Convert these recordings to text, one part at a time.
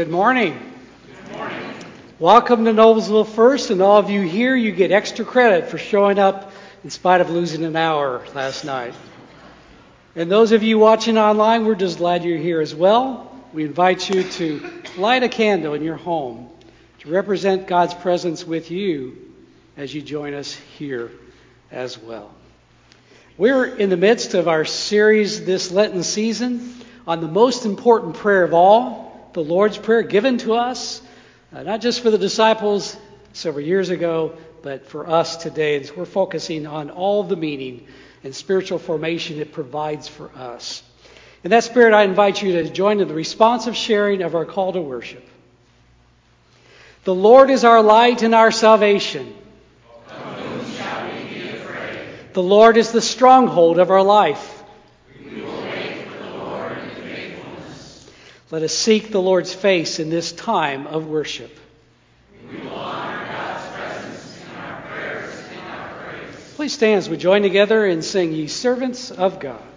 Good morning. Good morning. Welcome to Noblesville First, and all of you here, you get extra credit for showing up in spite of losing an hour last night. And those of you watching online, we're just glad you're here as well. We invite you to light a candle in your home to represent God's presence with you as you join us here as well. We're in the midst of our series this Lenten season on the most important prayer of all, the Lord's Prayer given to us, uh, not just for the disciples several years ago, but for us today. So we're focusing on all the meaning and spiritual formation it provides for us. In that spirit, I invite you to join in the responsive sharing of our call to worship. The Lord is our light and our salvation. The Lord is the stronghold of our life. Let us seek the Lord's face in this time of worship. Please stand as we join together and sing, Ye Servants of God.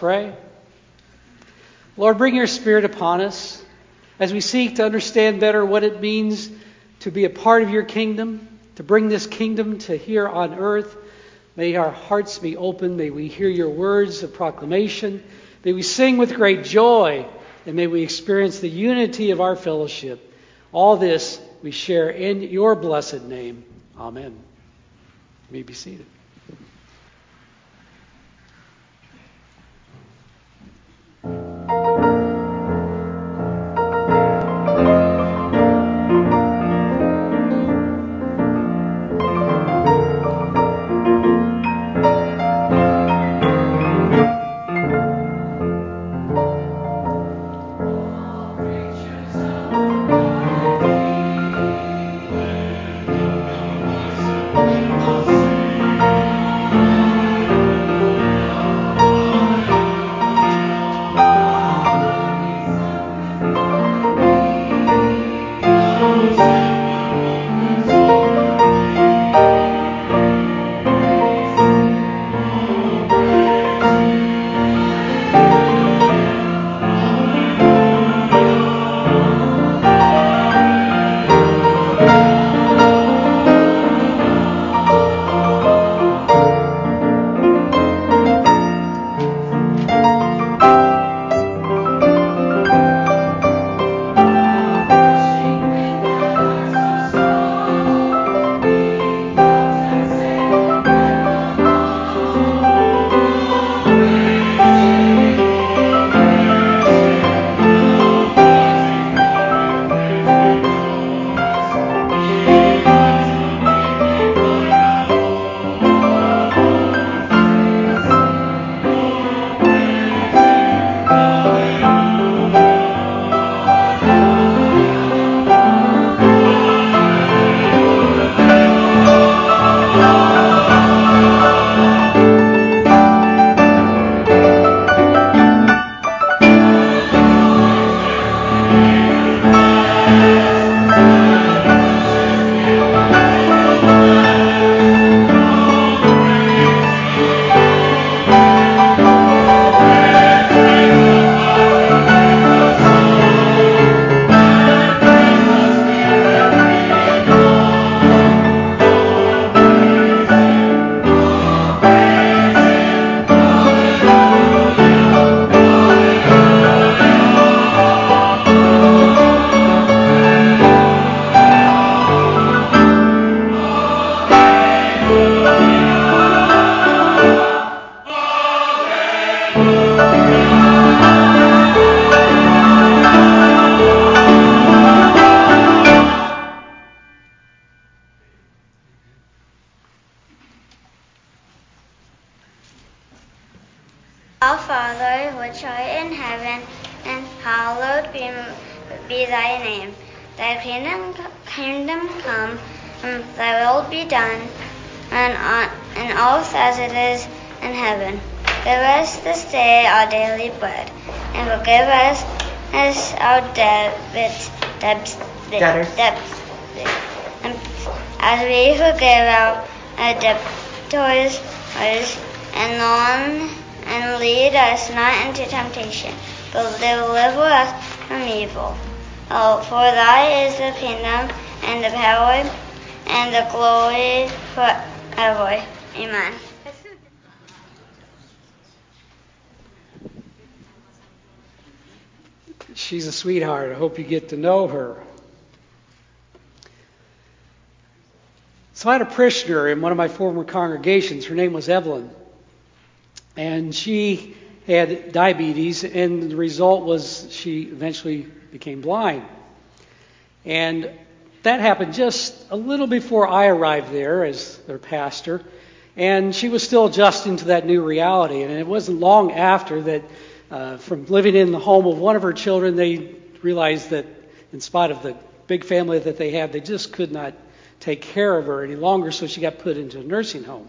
Pray. Lord, bring your Spirit upon us as we seek to understand better what it means to be a part of your kingdom, to bring this kingdom to here on earth. May our hearts be open. May we hear your words of proclamation. May we sing with great joy, and may we experience the unity of our fellowship. All this we share in your blessed name. Amen. You may be seated. She's a sweetheart. I hope you get to know her. So I had a parishioner in one of my former congregations. Her name was Evelyn. And she had diabetes, and the result was she eventually became blind. And that happened just a little before I arrived there as their pastor. And she was still adjusting to that new reality. And it wasn't long after that, uh, from living in the home of one of her children, they realized that, in spite of the big family that they had, they just could not take care of her any longer, so she got put into a nursing home.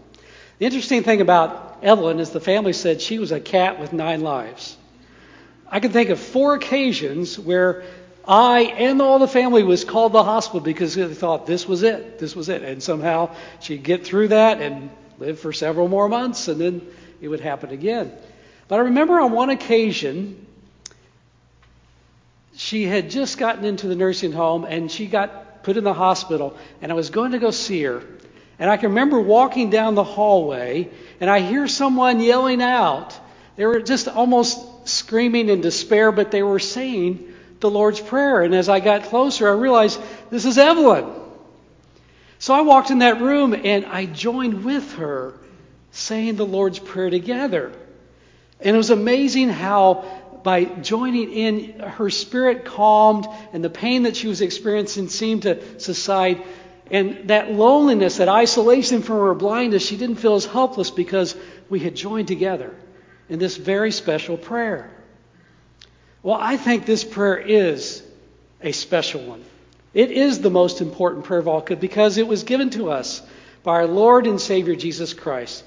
The interesting thing about Evelyn is the family said she was a cat with nine lives. I can think of four occasions where I and all the family was called to the hospital because they thought this was it, this was it. And somehow she'd get through that and live for several more months, and then it would happen again. But I remember on one occasion, she had just gotten into the nursing home and she got put in the hospital, and I was going to go see her. And I can remember walking down the hallway, and I hear someone yelling out. They were just almost screaming in despair, but they were saying the Lord's Prayer. And as I got closer, I realized this is Evelyn. So I walked in that room and I joined with her saying the Lord's Prayer together. And it was amazing how by joining in, her spirit calmed and the pain that she was experiencing seemed to subside. And that loneliness, that isolation from her blindness, she didn't feel as helpless because we had joined together in this very special prayer. Well, I think this prayer is a special one. It is the most important prayer of all because it was given to us by our Lord and Savior Jesus Christ.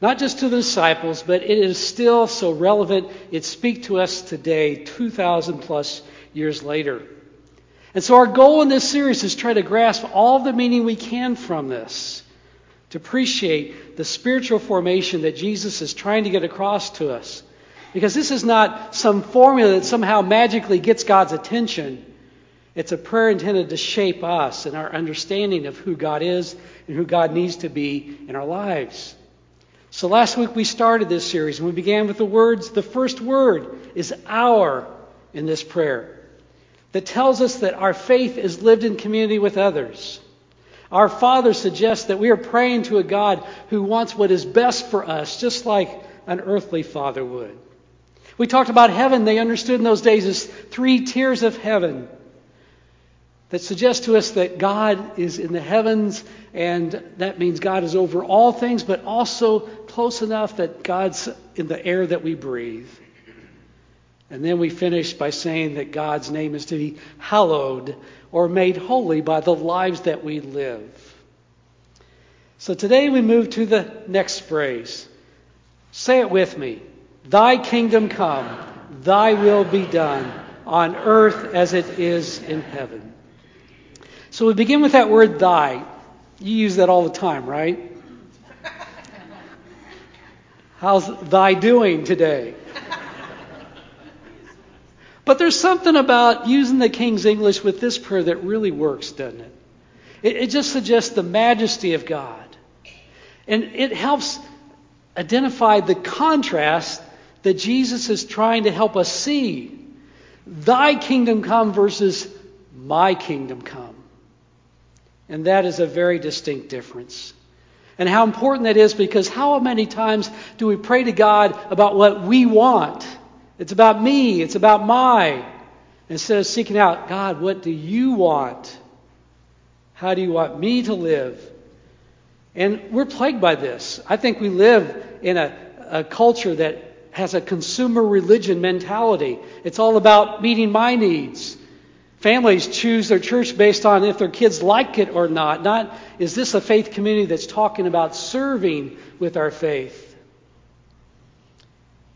Not just to the disciples, but it is still so relevant. It speaks to us today, 2,000 plus years later. And so our goal in this series is try to grasp all the meaning we can from this, to appreciate the spiritual formation that Jesus is trying to get across to us. Because this is not some formula that somehow magically gets God's attention. It's a prayer intended to shape us and our understanding of who God is and who God needs to be in our lives. So last week we started this series and we began with the words, the first word is our in this prayer that tells us that our faith is lived in community with others. Our Father suggests that we are praying to a God who wants what is best for us, just like an earthly father would. We talked about heaven. They understood in those days as three tiers of heaven that suggests to us that God is in the heavens, and that means God is over all things, but also close enough that God's in the air that we breathe. And then we finish by saying that God's name is to be hallowed or made holy by the lives that we live. So today we move to the next phrase. Say it with me. Thy kingdom come, thy will be done on earth as it is in heaven. So we begin with that word thy. You use that all the time, right? How's thy doing today? But there's something about using the King's English with this prayer that really works, doesn't it? It, it just suggests the majesty of God. And it helps identify the contrast that Jesus is trying to help us see. Thy kingdom come versus my kingdom come. And that is a very distinct difference. And how important that is because how many times do we pray to God about what we want? It's about me, it's about my. Instead of seeking out, God, what do you want? How do you want me to live? And we're plagued by this. I think we live in a, a culture that has a consumer religion mentality. It's all about meeting my needs. Families choose their church based on if their kids like it or not. Not is this a faith community that's talking about serving with our faith.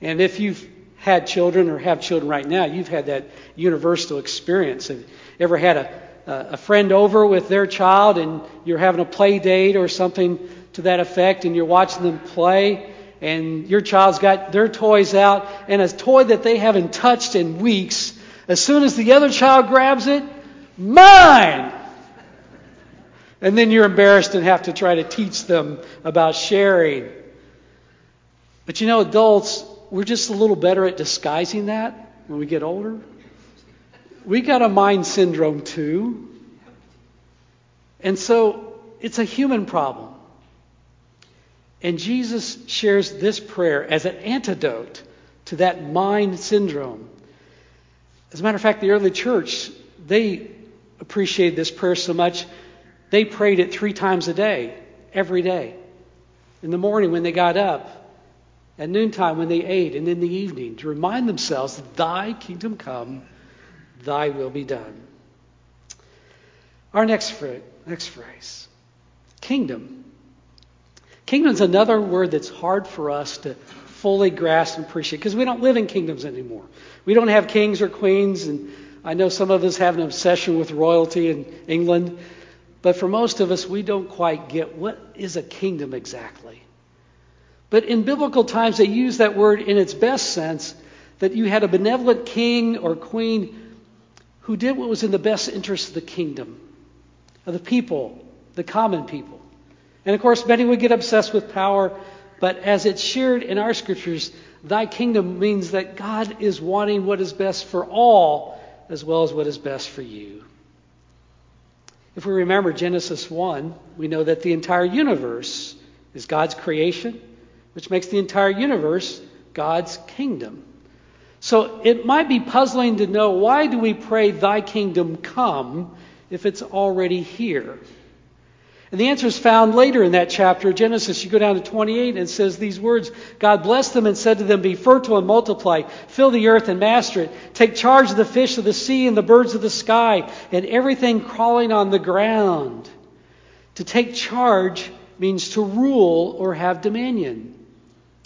And if you've had children or have children right now, you've had that universal experience. Have you ever had a, a friend over with their child and you're having a play date or something to that effect and you're watching them play and your child's got their toys out and a toy that they haven't touched in weeks, as soon as the other child grabs it, mine! And then you're embarrassed and have to try to teach them about sharing. But you know, adults, we're just a little better at disguising that when we get older. We got a mind syndrome too. And so it's a human problem. And Jesus shares this prayer as an antidote to that mind syndrome. As a matter of fact, the early church, they appreciated this prayer so much, they prayed it three times a day, every day. In the morning when they got up, at noontime when they ate, and in the evening to remind themselves thy kingdom come, thy will be done. Our next phrase, next phrase kingdom. Kingdom is another word that's hard for us to fully grasp and appreciate because we don't live in kingdoms anymore. We don't have kings or queens, and I know some of us have an obsession with royalty in England, but for most of us, we don't quite get what is a kingdom exactly. But in biblical times, they use that word in its best sense that you had a benevolent king or queen who did what was in the best interest of the kingdom, of the people, the common people. And of course, many would get obsessed with power, but as it's shared in our scriptures, thy kingdom means that God is wanting what is best for all as well as what is best for you. If we remember Genesis 1, we know that the entire universe is God's creation which makes the entire universe God's kingdom. So it might be puzzling to know why do we pray, Thy kingdom come, if it's already here? And the answer is found later in that chapter of Genesis. You go down to 28 and says these words God blessed them and said to them, Be fertile and multiply, fill the earth and master it, take charge of the fish of the sea and the birds of the sky, and everything crawling on the ground. To take charge means to rule or have dominion.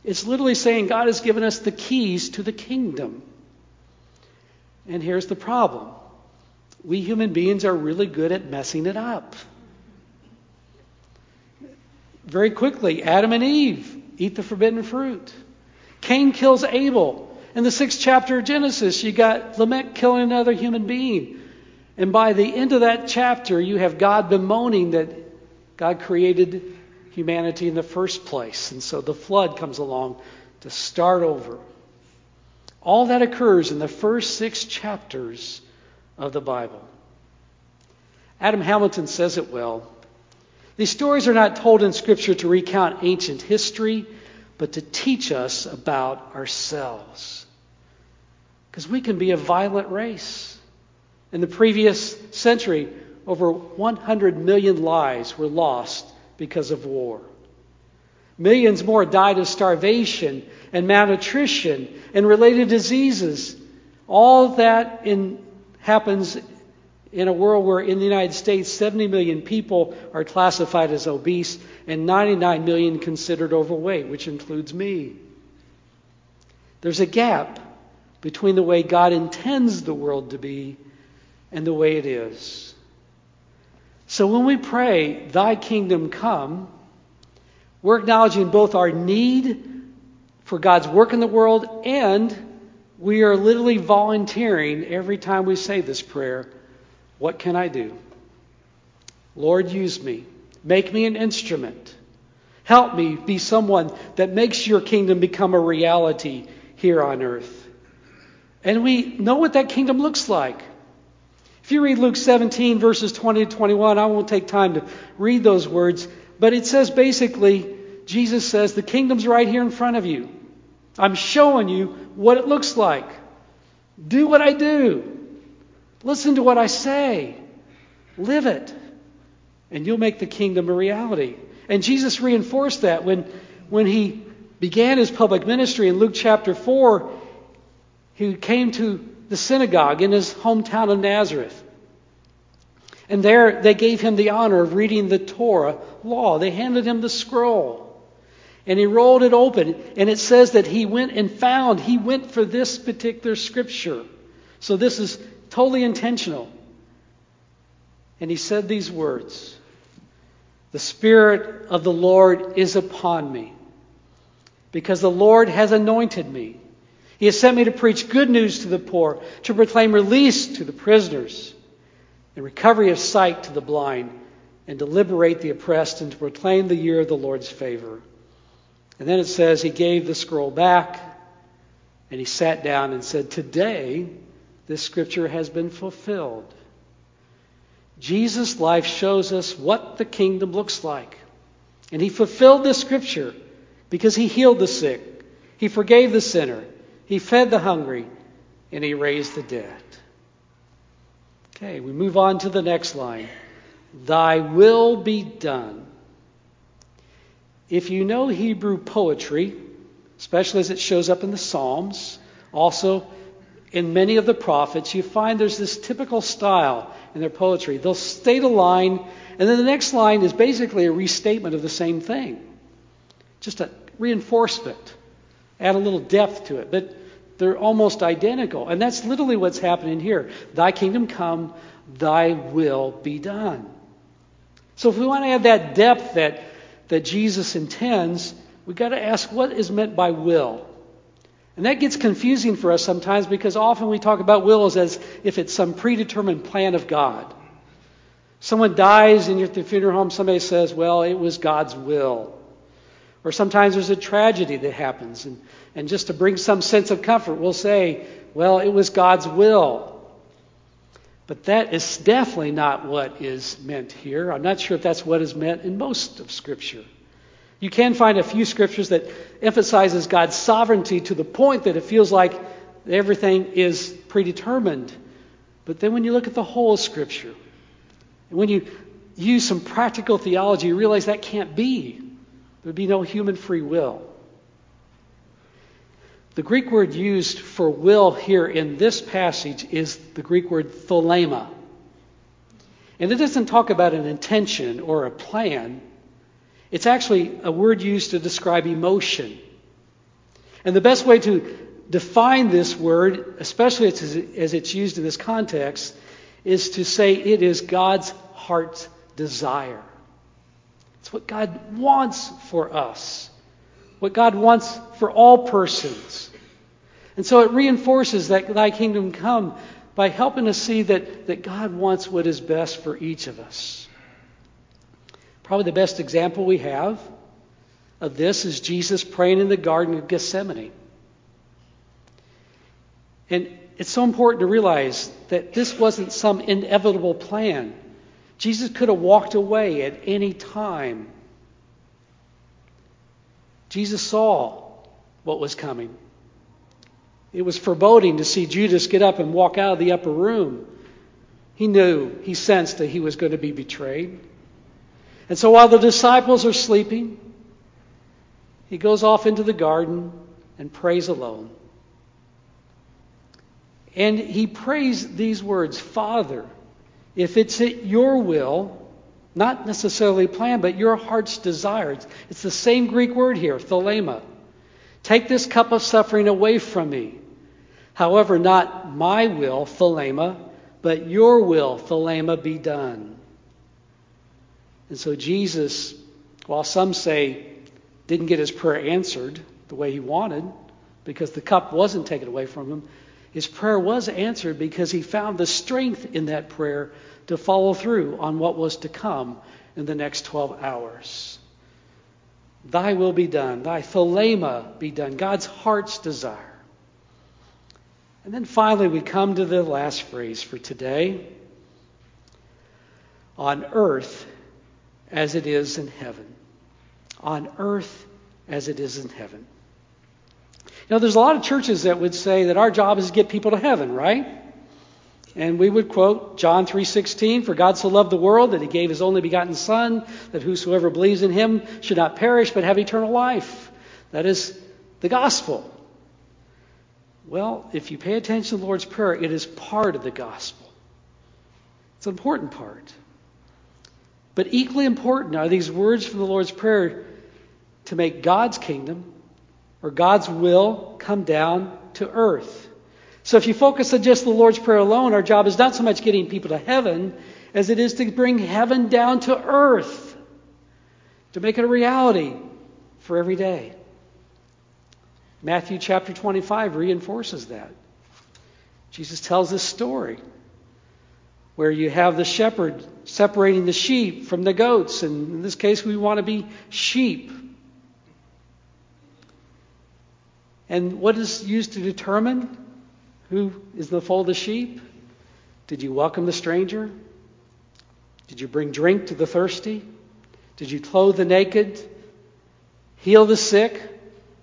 It's literally saying God has given us the keys to the kingdom. And here's the problem we human beings are really good at messing it up. Very quickly, Adam and Eve eat the forbidden fruit. Cain kills Abel. In the sixth chapter of Genesis, you got Lamech killing another human being. And by the end of that chapter, you have God bemoaning that God created humanity in the first place. And so the flood comes along to start over. All that occurs in the first six chapters of the Bible. Adam Hamilton says it well. These stories are not told in Scripture to recount ancient history, but to teach us about ourselves. Because we can be a violent race. In the previous century, over 100 million lives were lost because of war. Millions more died of starvation and malnutrition and related diseases. All that in, happens in a world where in the United States 70 million people are classified as obese and 99 million considered overweight, which includes me. There's a gap between the way God intends the world to be and the way it is. So when we pray, Thy kingdom come, we're acknowledging both our need for God's work in the world and we are literally volunteering every time we say this prayer what can I do? Lord, use me. Make me an instrument. Help me be someone that makes your kingdom become a reality here on earth. And we know what that kingdom looks like. If you read Luke 17, verses 20 to 21, I won't take time to read those words, but it says basically, Jesus says, the kingdom's right here in front of you. I'm showing you what it looks like. Do what I do. Listen to what I say. Live it. And you'll make the kingdom a reality. And Jesus reinforced that when, when he began his public ministry in Luke chapter 4. He came to the synagogue in his hometown of Nazareth. And there they gave him the honor of reading the Torah law. They handed him the scroll. And he rolled it open. And it says that he went and found, he went for this particular scripture. So this is totally intentional. And he said these words The Spirit of the Lord is upon me, because the Lord has anointed me. He has sent me to preach good news to the poor, to proclaim release to the prisoners and recovery of sight to the blind, and to liberate the oppressed, and to proclaim the year of the Lord's favor. And then it says he gave the scroll back, and he sat down and said, Today this scripture has been fulfilled. Jesus' life shows us what the kingdom looks like. And he fulfilled this scripture because he healed the sick, he forgave the sinner, he fed the hungry, and he raised the dead. Okay, we move on to the next line. Thy will be done. If you know Hebrew poetry, especially as it shows up in the Psalms, also in many of the prophets, you find there's this typical style in their poetry. They'll state a line, and then the next line is basically a restatement of the same thing. Just a reinforcement, add a little depth to it. But they're almost identical. And that's literally what's happening here. Thy kingdom come, thy will be done. So if we want to add that depth that, that Jesus intends, we've got to ask what is meant by will. And that gets confusing for us sometimes because often we talk about wills as if it's some predetermined plan of God. Someone dies and you're at the funeral home, somebody says, well, it was God's will. Or sometimes there's a tragedy that happens, and, and just to bring some sense of comfort, we'll say, well, it was God's will. But that is definitely not what is meant here. I'm not sure if that's what is meant in most of Scripture. You can find a few scriptures that emphasizes God's sovereignty to the point that it feels like everything is predetermined. But then when you look at the whole of Scripture, and when you use some practical theology, you realize that can't be. There would be no human free will. The Greek word used for will here in this passage is the Greek word thelema. And it doesn't talk about an intention or a plan. It's actually a word used to describe emotion. And the best way to define this word, especially as it's used in this context, is to say it is God's heart's desire. It's what God wants for us, what God wants for all persons. And so it reinforces that thy kingdom come by helping us see that, that God wants what is best for each of us. Probably the best example we have of this is Jesus praying in the Garden of Gethsemane. And it's so important to realize that this wasn't some inevitable plan. Jesus could have walked away at any time. Jesus saw what was coming. It was foreboding to see Judas get up and walk out of the upper room. He knew, he sensed that he was going to be betrayed. And so while the disciples are sleeping, he goes off into the garden and prays alone. And he prays these words Father, if it's at your will, not necessarily plan, but your heart's desire, it's the same Greek word here, thelema. Take this cup of suffering away from me. However, not my will, thelema, but your will, thelema, be done. And so Jesus, while some say didn't get his prayer answered the way he wanted, because the cup wasn't taken away from him, his prayer was answered because he found the strength in that prayer to follow through on what was to come in the next 12 hours. Thy will be done, thy thelema be done, God's heart's desire. And then finally, we come to the last phrase for today on earth as it is in heaven. On earth as it is in heaven. Know, there's a lot of churches that would say that our job is to get people to heaven, right? And we would quote John 3:16, "For God so loved the world that he gave his only begotten son, that whosoever believes in him should not perish but have eternal life." That is the gospel. Well, if you pay attention to the Lord's Prayer, it is part of the gospel. It's an important part. But equally important are these words from the Lord's Prayer to make God's kingdom or God's will come down to earth. So if you focus on just the Lord's Prayer alone, our job is not so much getting people to heaven as it is to bring heaven down to earth, to make it a reality for every day. Matthew chapter 25 reinforces that. Jesus tells this story where you have the shepherd separating the sheep from the goats, and in this case, we want to be sheep. And what is used to determine who is in the fold of sheep? Did you welcome the stranger? Did you bring drink to the thirsty? Did you clothe the naked? Heal the sick?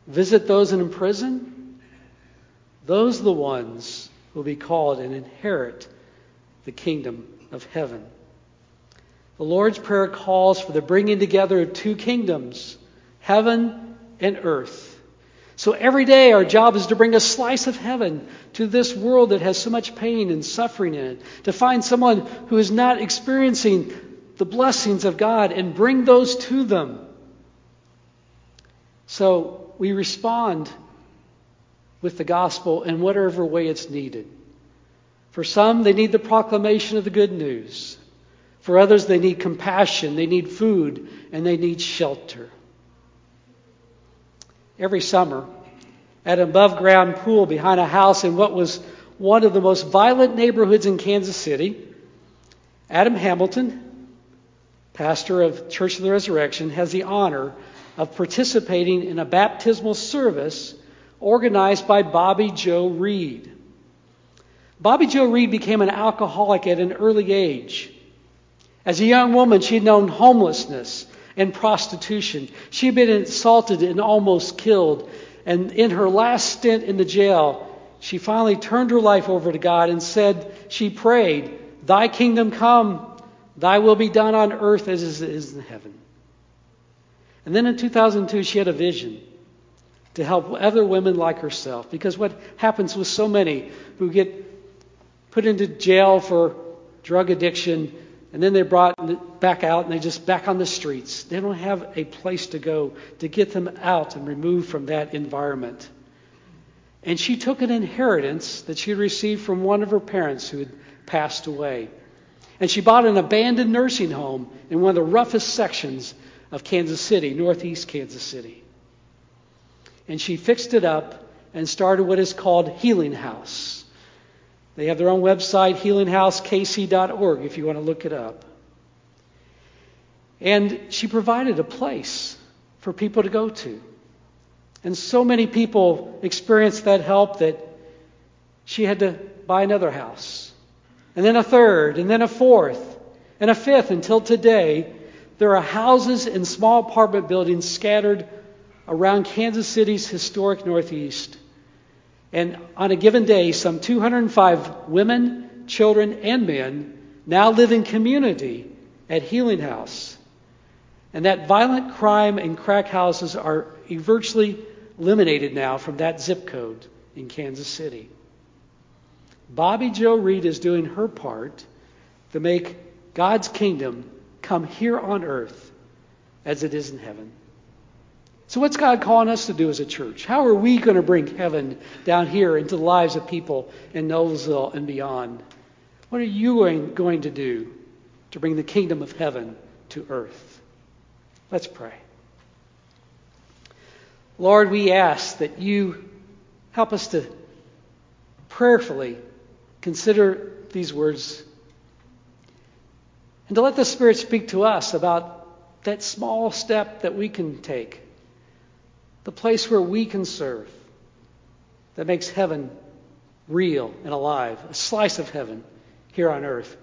Visit those in prison? Those are the ones who will be called and inherit the kingdom of heaven. The Lord's Prayer calls for the bringing together of two kingdoms, heaven and earth. So every day our job is to bring a slice of heaven to this world that has so much pain and suffering in it, to find someone who is not experiencing the blessings of God and bring those to them. So we respond with the gospel in whatever way it's needed. For some, they need the proclamation of the good news. For others, they need compassion, they need food, and they need shelter every summer at an above ground pool behind a house in what was one of the most violent neighborhoods in Kansas City. Adam Hamilton, pastor of Church of the Resurrection, has the honor of participating in a baptismal service organized by Bobbi Jo Reed. Bobbi Jo Reed became an alcoholic at an early age. As a young woman, she had known homelessness and prostitution. She had been assaulted and almost killed. And in her last stint in the jail, she finally turned her life over to God and said, she prayed, Thy kingdom come, thy will be done on earth as it is in heaven. And then in 2002, she had a vision to help other women like herself. Because what happens with so many who get put into jail for drug addiction and then they're brought back out and they just back on the streets. They don't have a place to go to get them out and removed from that environment. And she took an inheritance that she received from one of her parents who had passed away. And she bought an abandoned nursing home in one of the roughest sections of Kansas City, northeast Kansas City. And she fixed it up and started what is called Healing House. They have their own website, healinghousekc.org, if you want to look it up. And she provided a place for people to go to. And so many people experienced that help that she had to buy another house, and then a third, and then a fourth, and a fifth until today. There are houses and small apartment buildings scattered around Kansas City's historic Northeast and on a given day, some 205 women, children, and men now live in community at Healing House. And that violent crime and crack houses are virtually eliminated now from that zip code in Kansas City. Bobbi Jo Reed is doing her part to make God's kingdom come here on earth as it is in heaven. So, what's God calling us to do as a church? How are we going to bring heaven down here into the lives of people in Noblesville and beyond? What are you going, going to do to bring the kingdom of heaven to earth? Let's pray. Lord, we ask that you help us to prayerfully consider these words and to let the Spirit speak to us about that small step that we can take the place where we can serve, that makes heaven real and alive, a slice of heaven here on earth,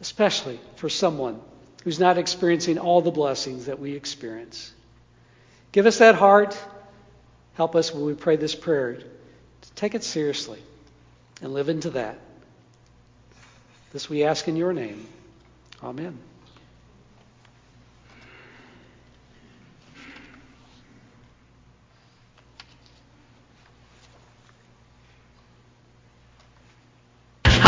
especially for someone who's not experiencing all the blessings that we experience. Give us that heart. Help us when we pray this prayer to take it seriously and live into that. This we ask in your name. Amen.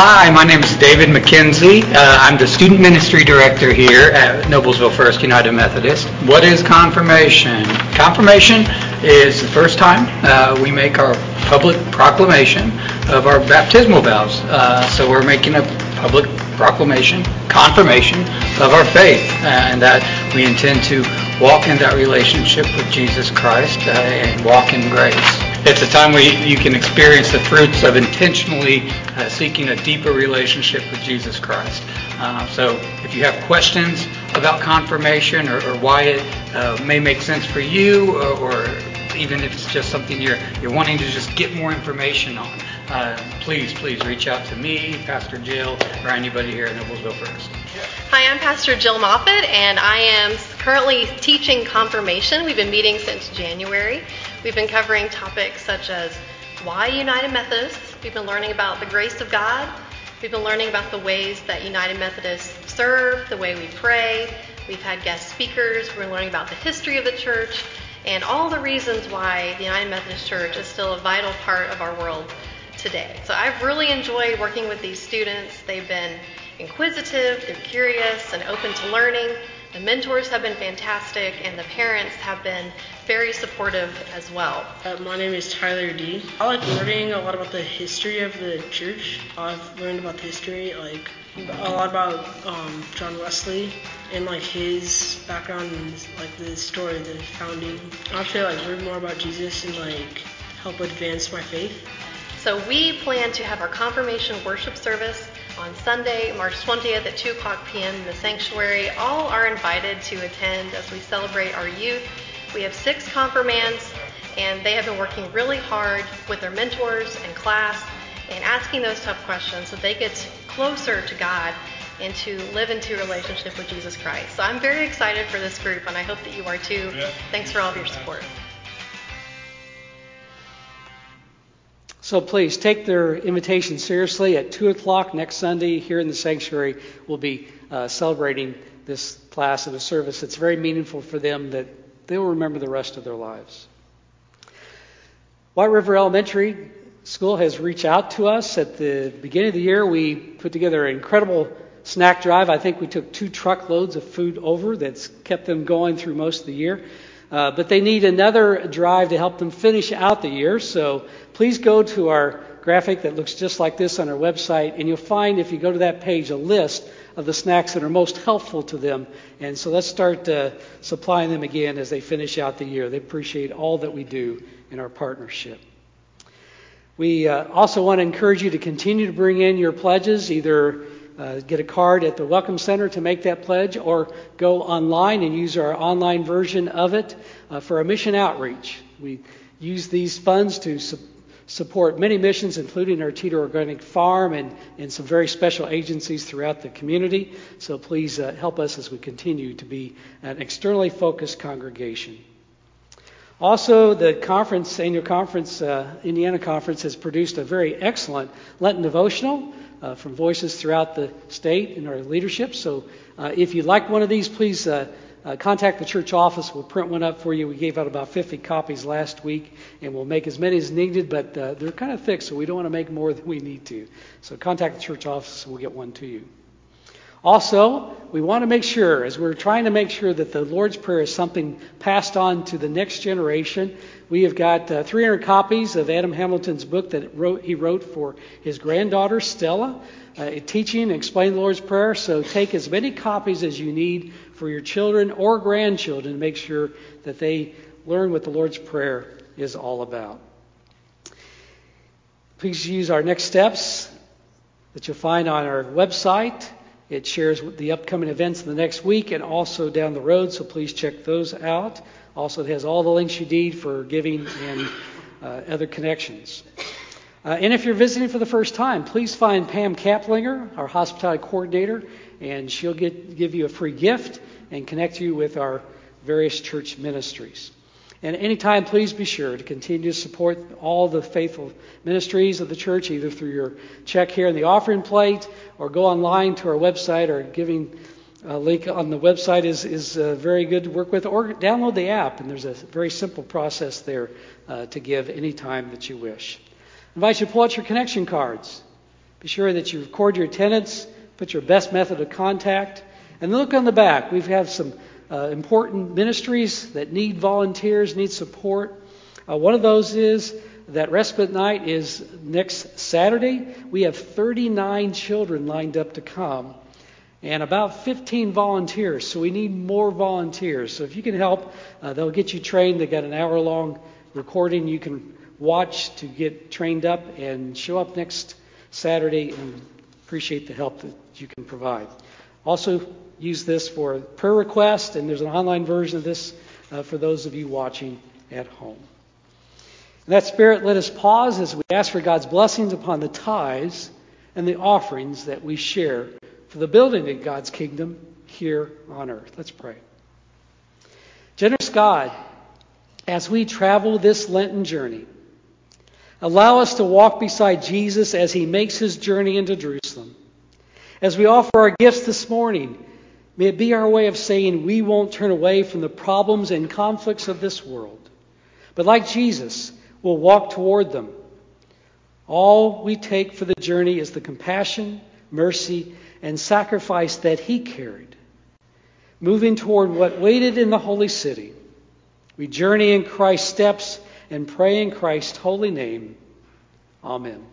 Hi, my name is David McKenzie. Uh, I'm the student ministry director here at Noblesville First United Methodist. What is confirmation? Confirmation is the first time uh, we make our public proclamation of our baptismal vows. Uh, so we're making a public proclamation, confirmation of our faith, and that we intend to walk in that relationship with Jesus Christ uh, and walk in grace. It's a time where you can experience the fruits of intentionally uh, seeking a deeper relationship with Jesus Christ. Uh, so if you have questions about confirmation or, or why it uh, may make sense for you or, or even if it's just something you're, you're wanting to just get more information on, uh, please, please reach out to me, Pastor Jill, or anybody here at Noblesville First. Hi, I'm Pastor Jill Moffat, and I am currently teaching confirmation. We've been meeting since January. We've been covering topics such as why United Methodists. We've been learning about the grace of God. We've been learning about the ways that United Methodists serve, the way we pray. We've had guest speakers. We're learning about the history of the church and all the reasons why the United Methodist Church is still a vital part of our world today. So I've really enjoyed working with these students. They've been inquisitive, they're curious, and open to learning. The mentors have been fantastic, and the parents have been very supportive as well. Uh, my name is Tyler D. I like learning a lot about the history of the church. I've learned about the history, like a lot about um, John Wesley and like his background and like the story, of the founding. I actually like learn more about Jesus and like help advance my faith. So we plan to have our confirmation worship service on Sunday, March 20th at 2 o'clock p.m. in the sanctuary. All are invited to attend as we celebrate our youth. We have six confirmands, and they have been working really hard with their mentors and class and asking those tough questions so they get closer to God and to live into relationship with Jesus Christ. So I'm very excited for this group, and I hope that you are too. Thanks for all of your support. So please take their invitation seriously. At 2 o'clock next Sunday here in the sanctuary, we'll be uh, celebrating this class and a service that's very meaningful for them that they'll remember the rest of their lives. White River Elementary School has reached out to us at the beginning of the year. We put together an incredible snack drive. I think we took two truckloads of food over that's kept them going through most of the year. Uh, but they need another drive to help them finish out the year. So please go to our graphic that looks just like this on our website, and you'll find if you go to that page a list of the snacks that are most helpful to them. And so let's start uh, supplying them again as they finish out the year. They appreciate all that we do in our partnership. We uh, also want to encourage you to continue to bring in your pledges, either uh, get a card at the Welcome Center to make that pledge, or go online and use our online version of it uh, for a mission outreach. We use these funds to su- support many missions, including our Teter Organic Farm and, and some very special agencies throughout the community. So please uh, help us as we continue to be an externally focused congregation. Also, the conference, annual conference, uh, Indiana conference, has produced a very excellent Lenten devotional uh, from voices throughout the state and our leadership. So, uh, if you'd like one of these, please uh, contact the church office. We'll print one up for you. We gave out about 50 copies last week, and we'll make as many as needed, but uh, they're kind of thick, so we don't want to make more than we need to. So, contact the church office, and we'll get one to you. Also, we want to make sure, as we're trying to make sure that the Lord's Prayer is something passed on to the next generation, we have got uh, 300 copies of Adam Hamilton's book that wrote, he wrote for his granddaughter, Stella, uh, teaching and explaining the Lord's Prayer. So take as many copies as you need for your children or grandchildren to make sure that they learn what the Lord's Prayer is all about. Please use our next steps that you'll find on our website. It shares the upcoming events in the next week and also down the road, so please check those out. Also, it has all the links you need for giving and uh, other connections. Uh, and if you're visiting for the first time, please find Pam Kaplinger, our hospitality coordinator, and she'll get, give you a free gift and connect you with our various church ministries. And anytime, please be sure to continue to support all the faithful ministries of the church, either through your check here in the offering plate or go online to our website. Our giving uh, link on the website is, is uh, very good to work with, or download the app, and there's a very simple process there uh, to give anytime that you wish. I invite you to pull out your connection cards. Be sure that you record your attendance, put your best method of contact, and look on the back. We have some uh, important ministries that need volunteers, need support. Uh, one of those is that respite night is next Saturday. We have 39 children lined up to come and about 15 volunteers. So we need more volunteers. So if you can help, uh, they'll get you trained. They got an hour long recording you can watch to get trained up and show up next Saturday and appreciate the help that you can provide. Also, use this for prayer request, and there's an online version of this uh, for those of you watching at home. In that spirit, let us pause as we ask for God's blessings upon the tithes and the offerings that we share for the building of God's kingdom here on earth. Let's pray. Generous God, as we travel this Lenten journey, allow us to walk beside Jesus as he makes his journey into Jerusalem. As we offer our gifts this morning, may it be our way of saying we won't turn away from the problems and conflicts of this world, but like Jesus, we'll walk toward them. All we take for the journey is the compassion, mercy, and sacrifice that he carried. Moving toward what waited in the holy city, we journey in Christ's steps and pray in Christ's holy name. Amen.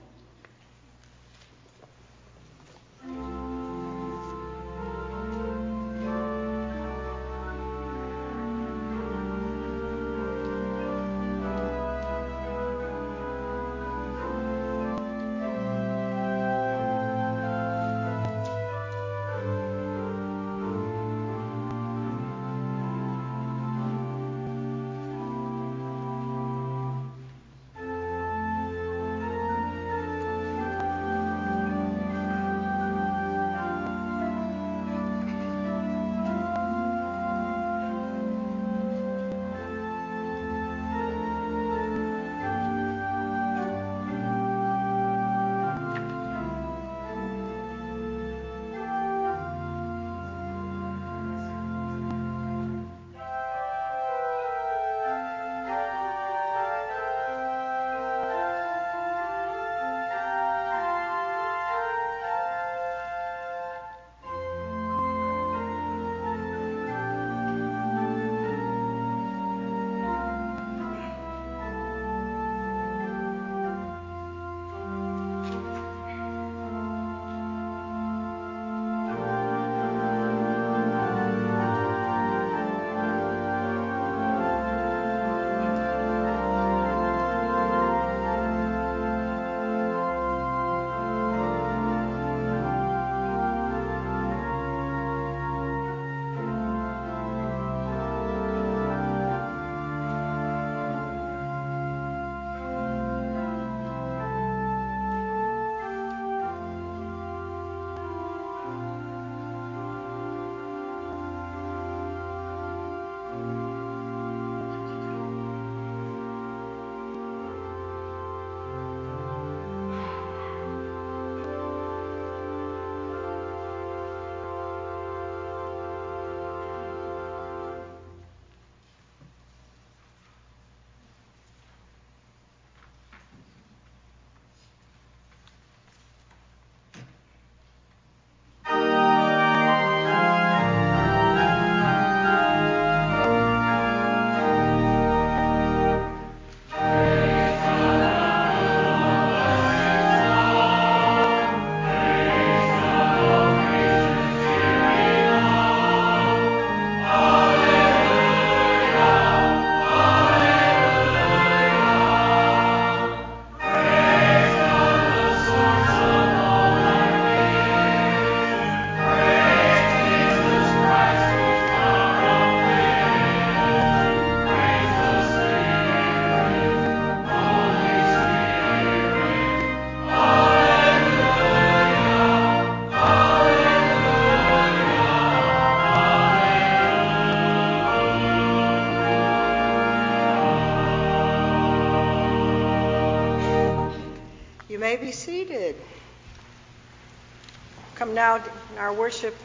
Our worship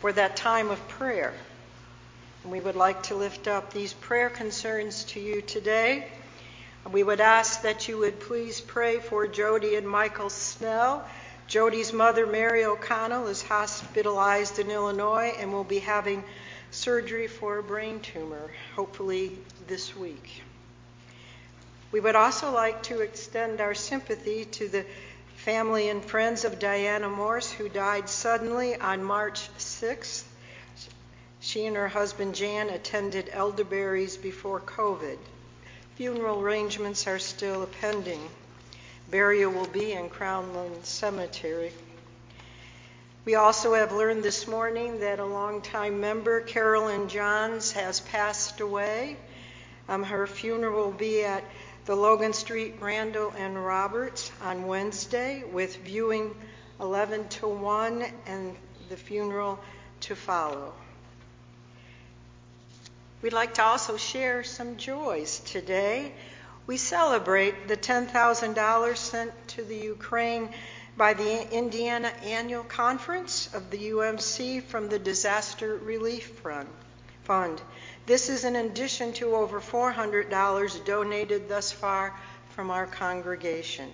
for that time of prayer. And we would like to lift up these prayer concerns to you today. We would ask that you would please pray for Jody and Michael Snell. Jody's mother, Mary O'Connell, is hospitalized in Illinois and will be having surgery for a brain tumor, hopefully this week. We would also like to extend our sympathy to the family and friends of Diana Morse, who died suddenly on March 6th. She and her husband Jan attended elderberries before COVID. Funeral arrangements are still pending. Burial will be in Crownland Cemetery. We also have learned this morning that a longtime member, Carolyn Johns, has passed away. Um, her funeral will be at the Logan Street Randall and Roberts on Wednesday, with viewing 11 to 1 and the funeral to follow. We'd like to also share some joys today. We celebrate the $10,000 sent to the Ukraine by the Indiana Annual Conference of the UMC from the Disaster Relief Fund. This is in addition to over $400 donated thus far from our congregation.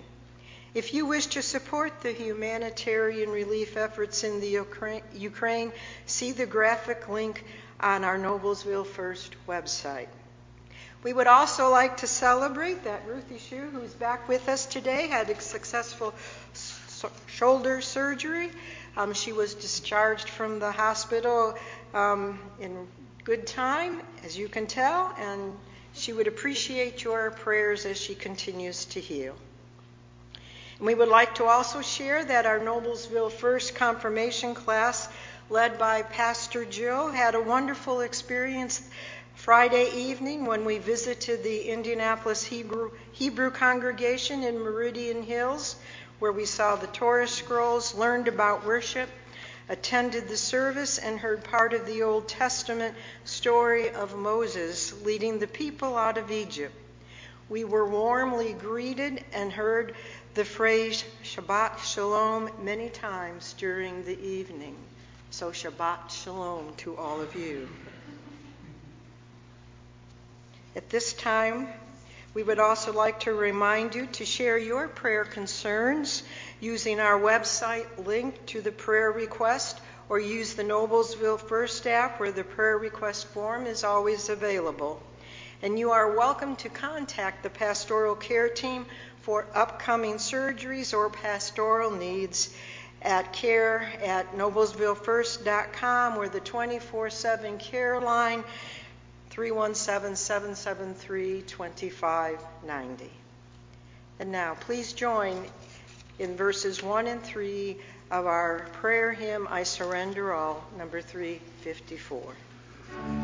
If you wish to support the humanitarian relief efforts in the Ukraine, see the graphic link on our Noblesville First website. We would also like to celebrate that Ruthie Shue, who's back with us today, had a successful shoulder surgery. Um, she was discharged from the hospital um, in good time, as you can tell, and she would appreciate your prayers as she continues to heal. And we would like to also share that our Noblesville First confirmation class led by Pastor Joe, had a wonderful experience Friday evening when we visited the Indianapolis Hebrew, Hebrew congregation in Meridian Hills, where we saw the Torah scrolls, learned about worship, attended the service, and heard part of the Old Testament story of Moses leading the people out of Egypt. We were warmly greeted and heard the phrase Shabbat Shalom many times during the evening. So, Shabbat Shalom to all of you. At this time, we would also like to remind you to share your prayer concerns using our website link to the prayer request or use the Noblesville First app where the prayer request form is always available. And you are welcome to contact the pastoral care team for upcoming surgeries or pastoral needs at care at noblesvillefirst.com or the 24 7 care line 317 773 2590. And now, please join in verses 1 and 3 of our prayer hymn, I Surrender All, number 354.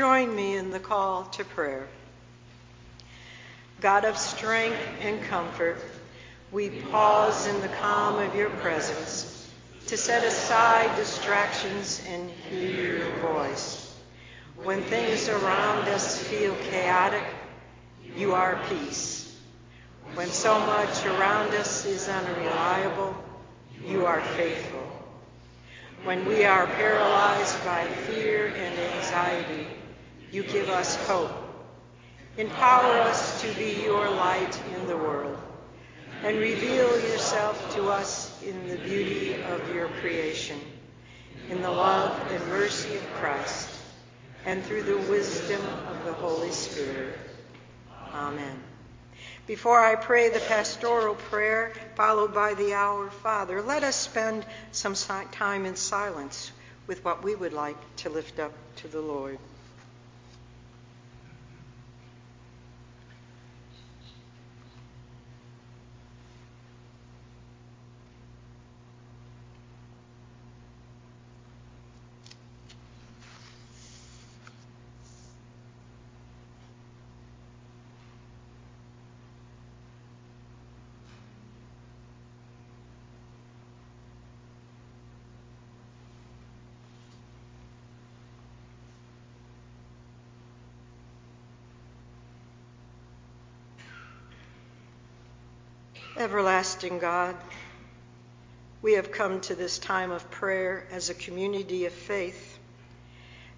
Join me in the call to prayer? God of strength and comfort, we pause in the calm of your presence to set aside distractions and hear your voice. When things around us feel chaotic, you are peace. When so much around us is unreliable, you are faithful. When we are paralyzed by fear and anxiety, you give us hope. Empower us to be your light in the world and reveal yourself to us in the beauty of your creation, in the love and mercy of Christ, and through the wisdom of the Holy Spirit. Amen. Before I pray the pastoral prayer, followed by the Our Father, let us spend some time in silence with what we would like to lift up to the Lord. Everlasting God, we have come to this time of prayer as a community of faith,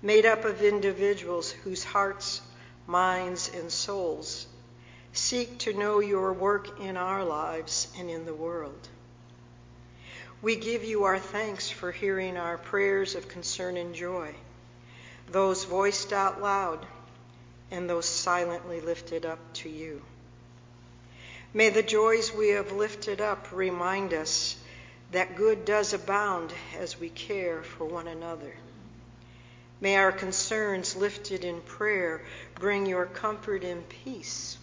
made up of individuals whose hearts, minds, and souls seek to know your work in our lives and in the world. We give you our thanks for hearing our prayers of concern and joy, those voiced out loud and those silently lifted up to you. May the joys we have lifted up remind us that good does abound as we care for one another. May our concerns lifted in prayer bring your comfort and peace.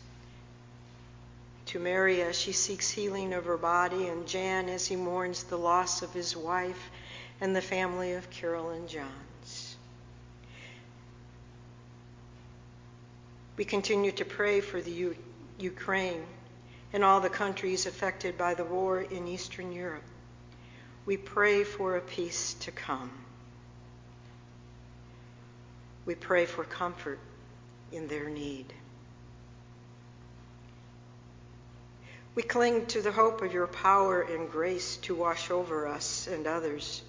To Mary as she seeks healing of her body, and Jan as he mourns the loss of his wife and the family of Carolyn Johns. We continue to pray for the U- Ukraine in all the countries affected by the war in Eastern Europe. We pray for a peace to come. We pray for comfort in their need. We cling to the hope of your power and grace to wash over us and others,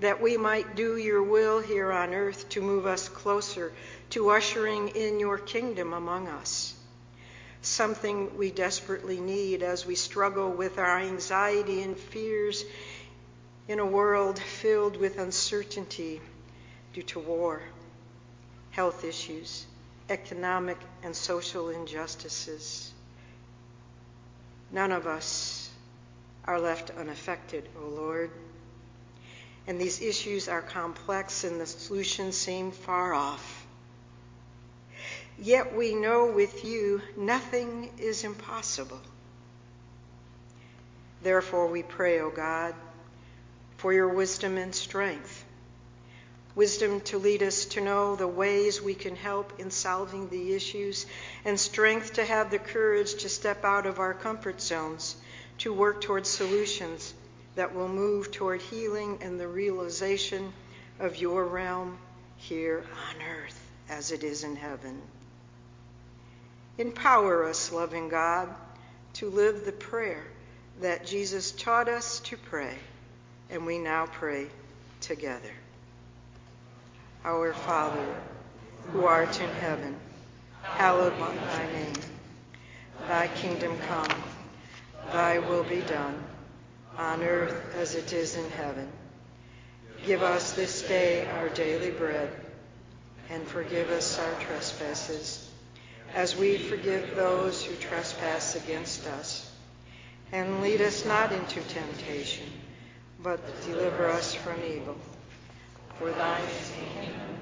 that we might do your will here on earth to move us closer to ushering in your kingdom among us something we desperately need as we struggle with our anxiety and fears in a world filled with uncertainty due to war, health issues, economic and social injustices. None of us are left unaffected, O oh Lord. And these issues are complex and the solutions seem far off. Yet we know with you nothing is impossible. Therefore, we pray, O God, for your wisdom and strength. Wisdom to lead us to know the ways we can help in solving the issues, and strength to have the courage to step out of our comfort zones to work towards solutions that will move toward healing and the realization of your realm here on earth as it is in heaven. Empower us, loving God, to live the prayer that Jesus taught us to pray, and we now pray together. Our Father, who art in heaven, hallowed be thy name. Thy kingdom come, thy will be done, on earth as it is in heaven. Give us this day our daily bread, and forgive us our trespasses as we forgive those who trespass against us. And lead us not into temptation, but deliver us from evil. For thine is the kingdom,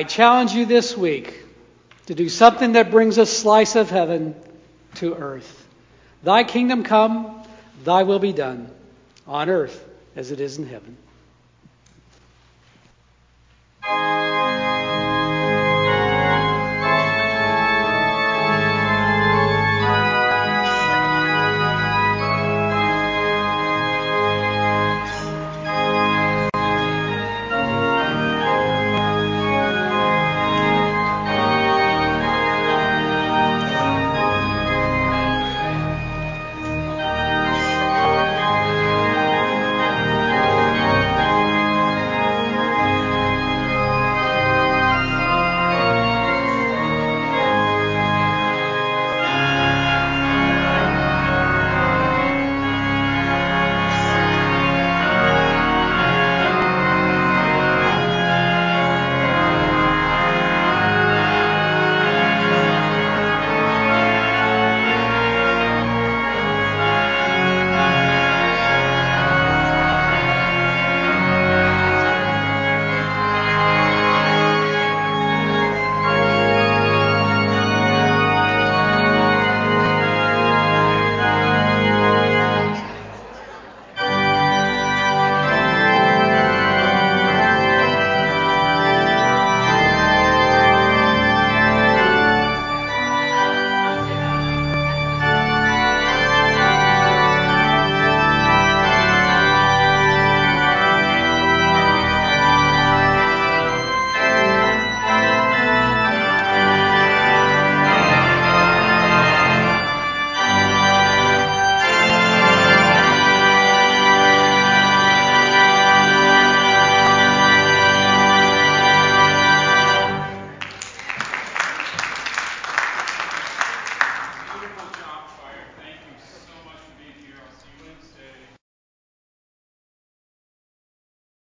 I challenge you this week to do something that brings a slice of heaven to earth. Thy kingdom come, thy will be done, on earth as it is in heaven.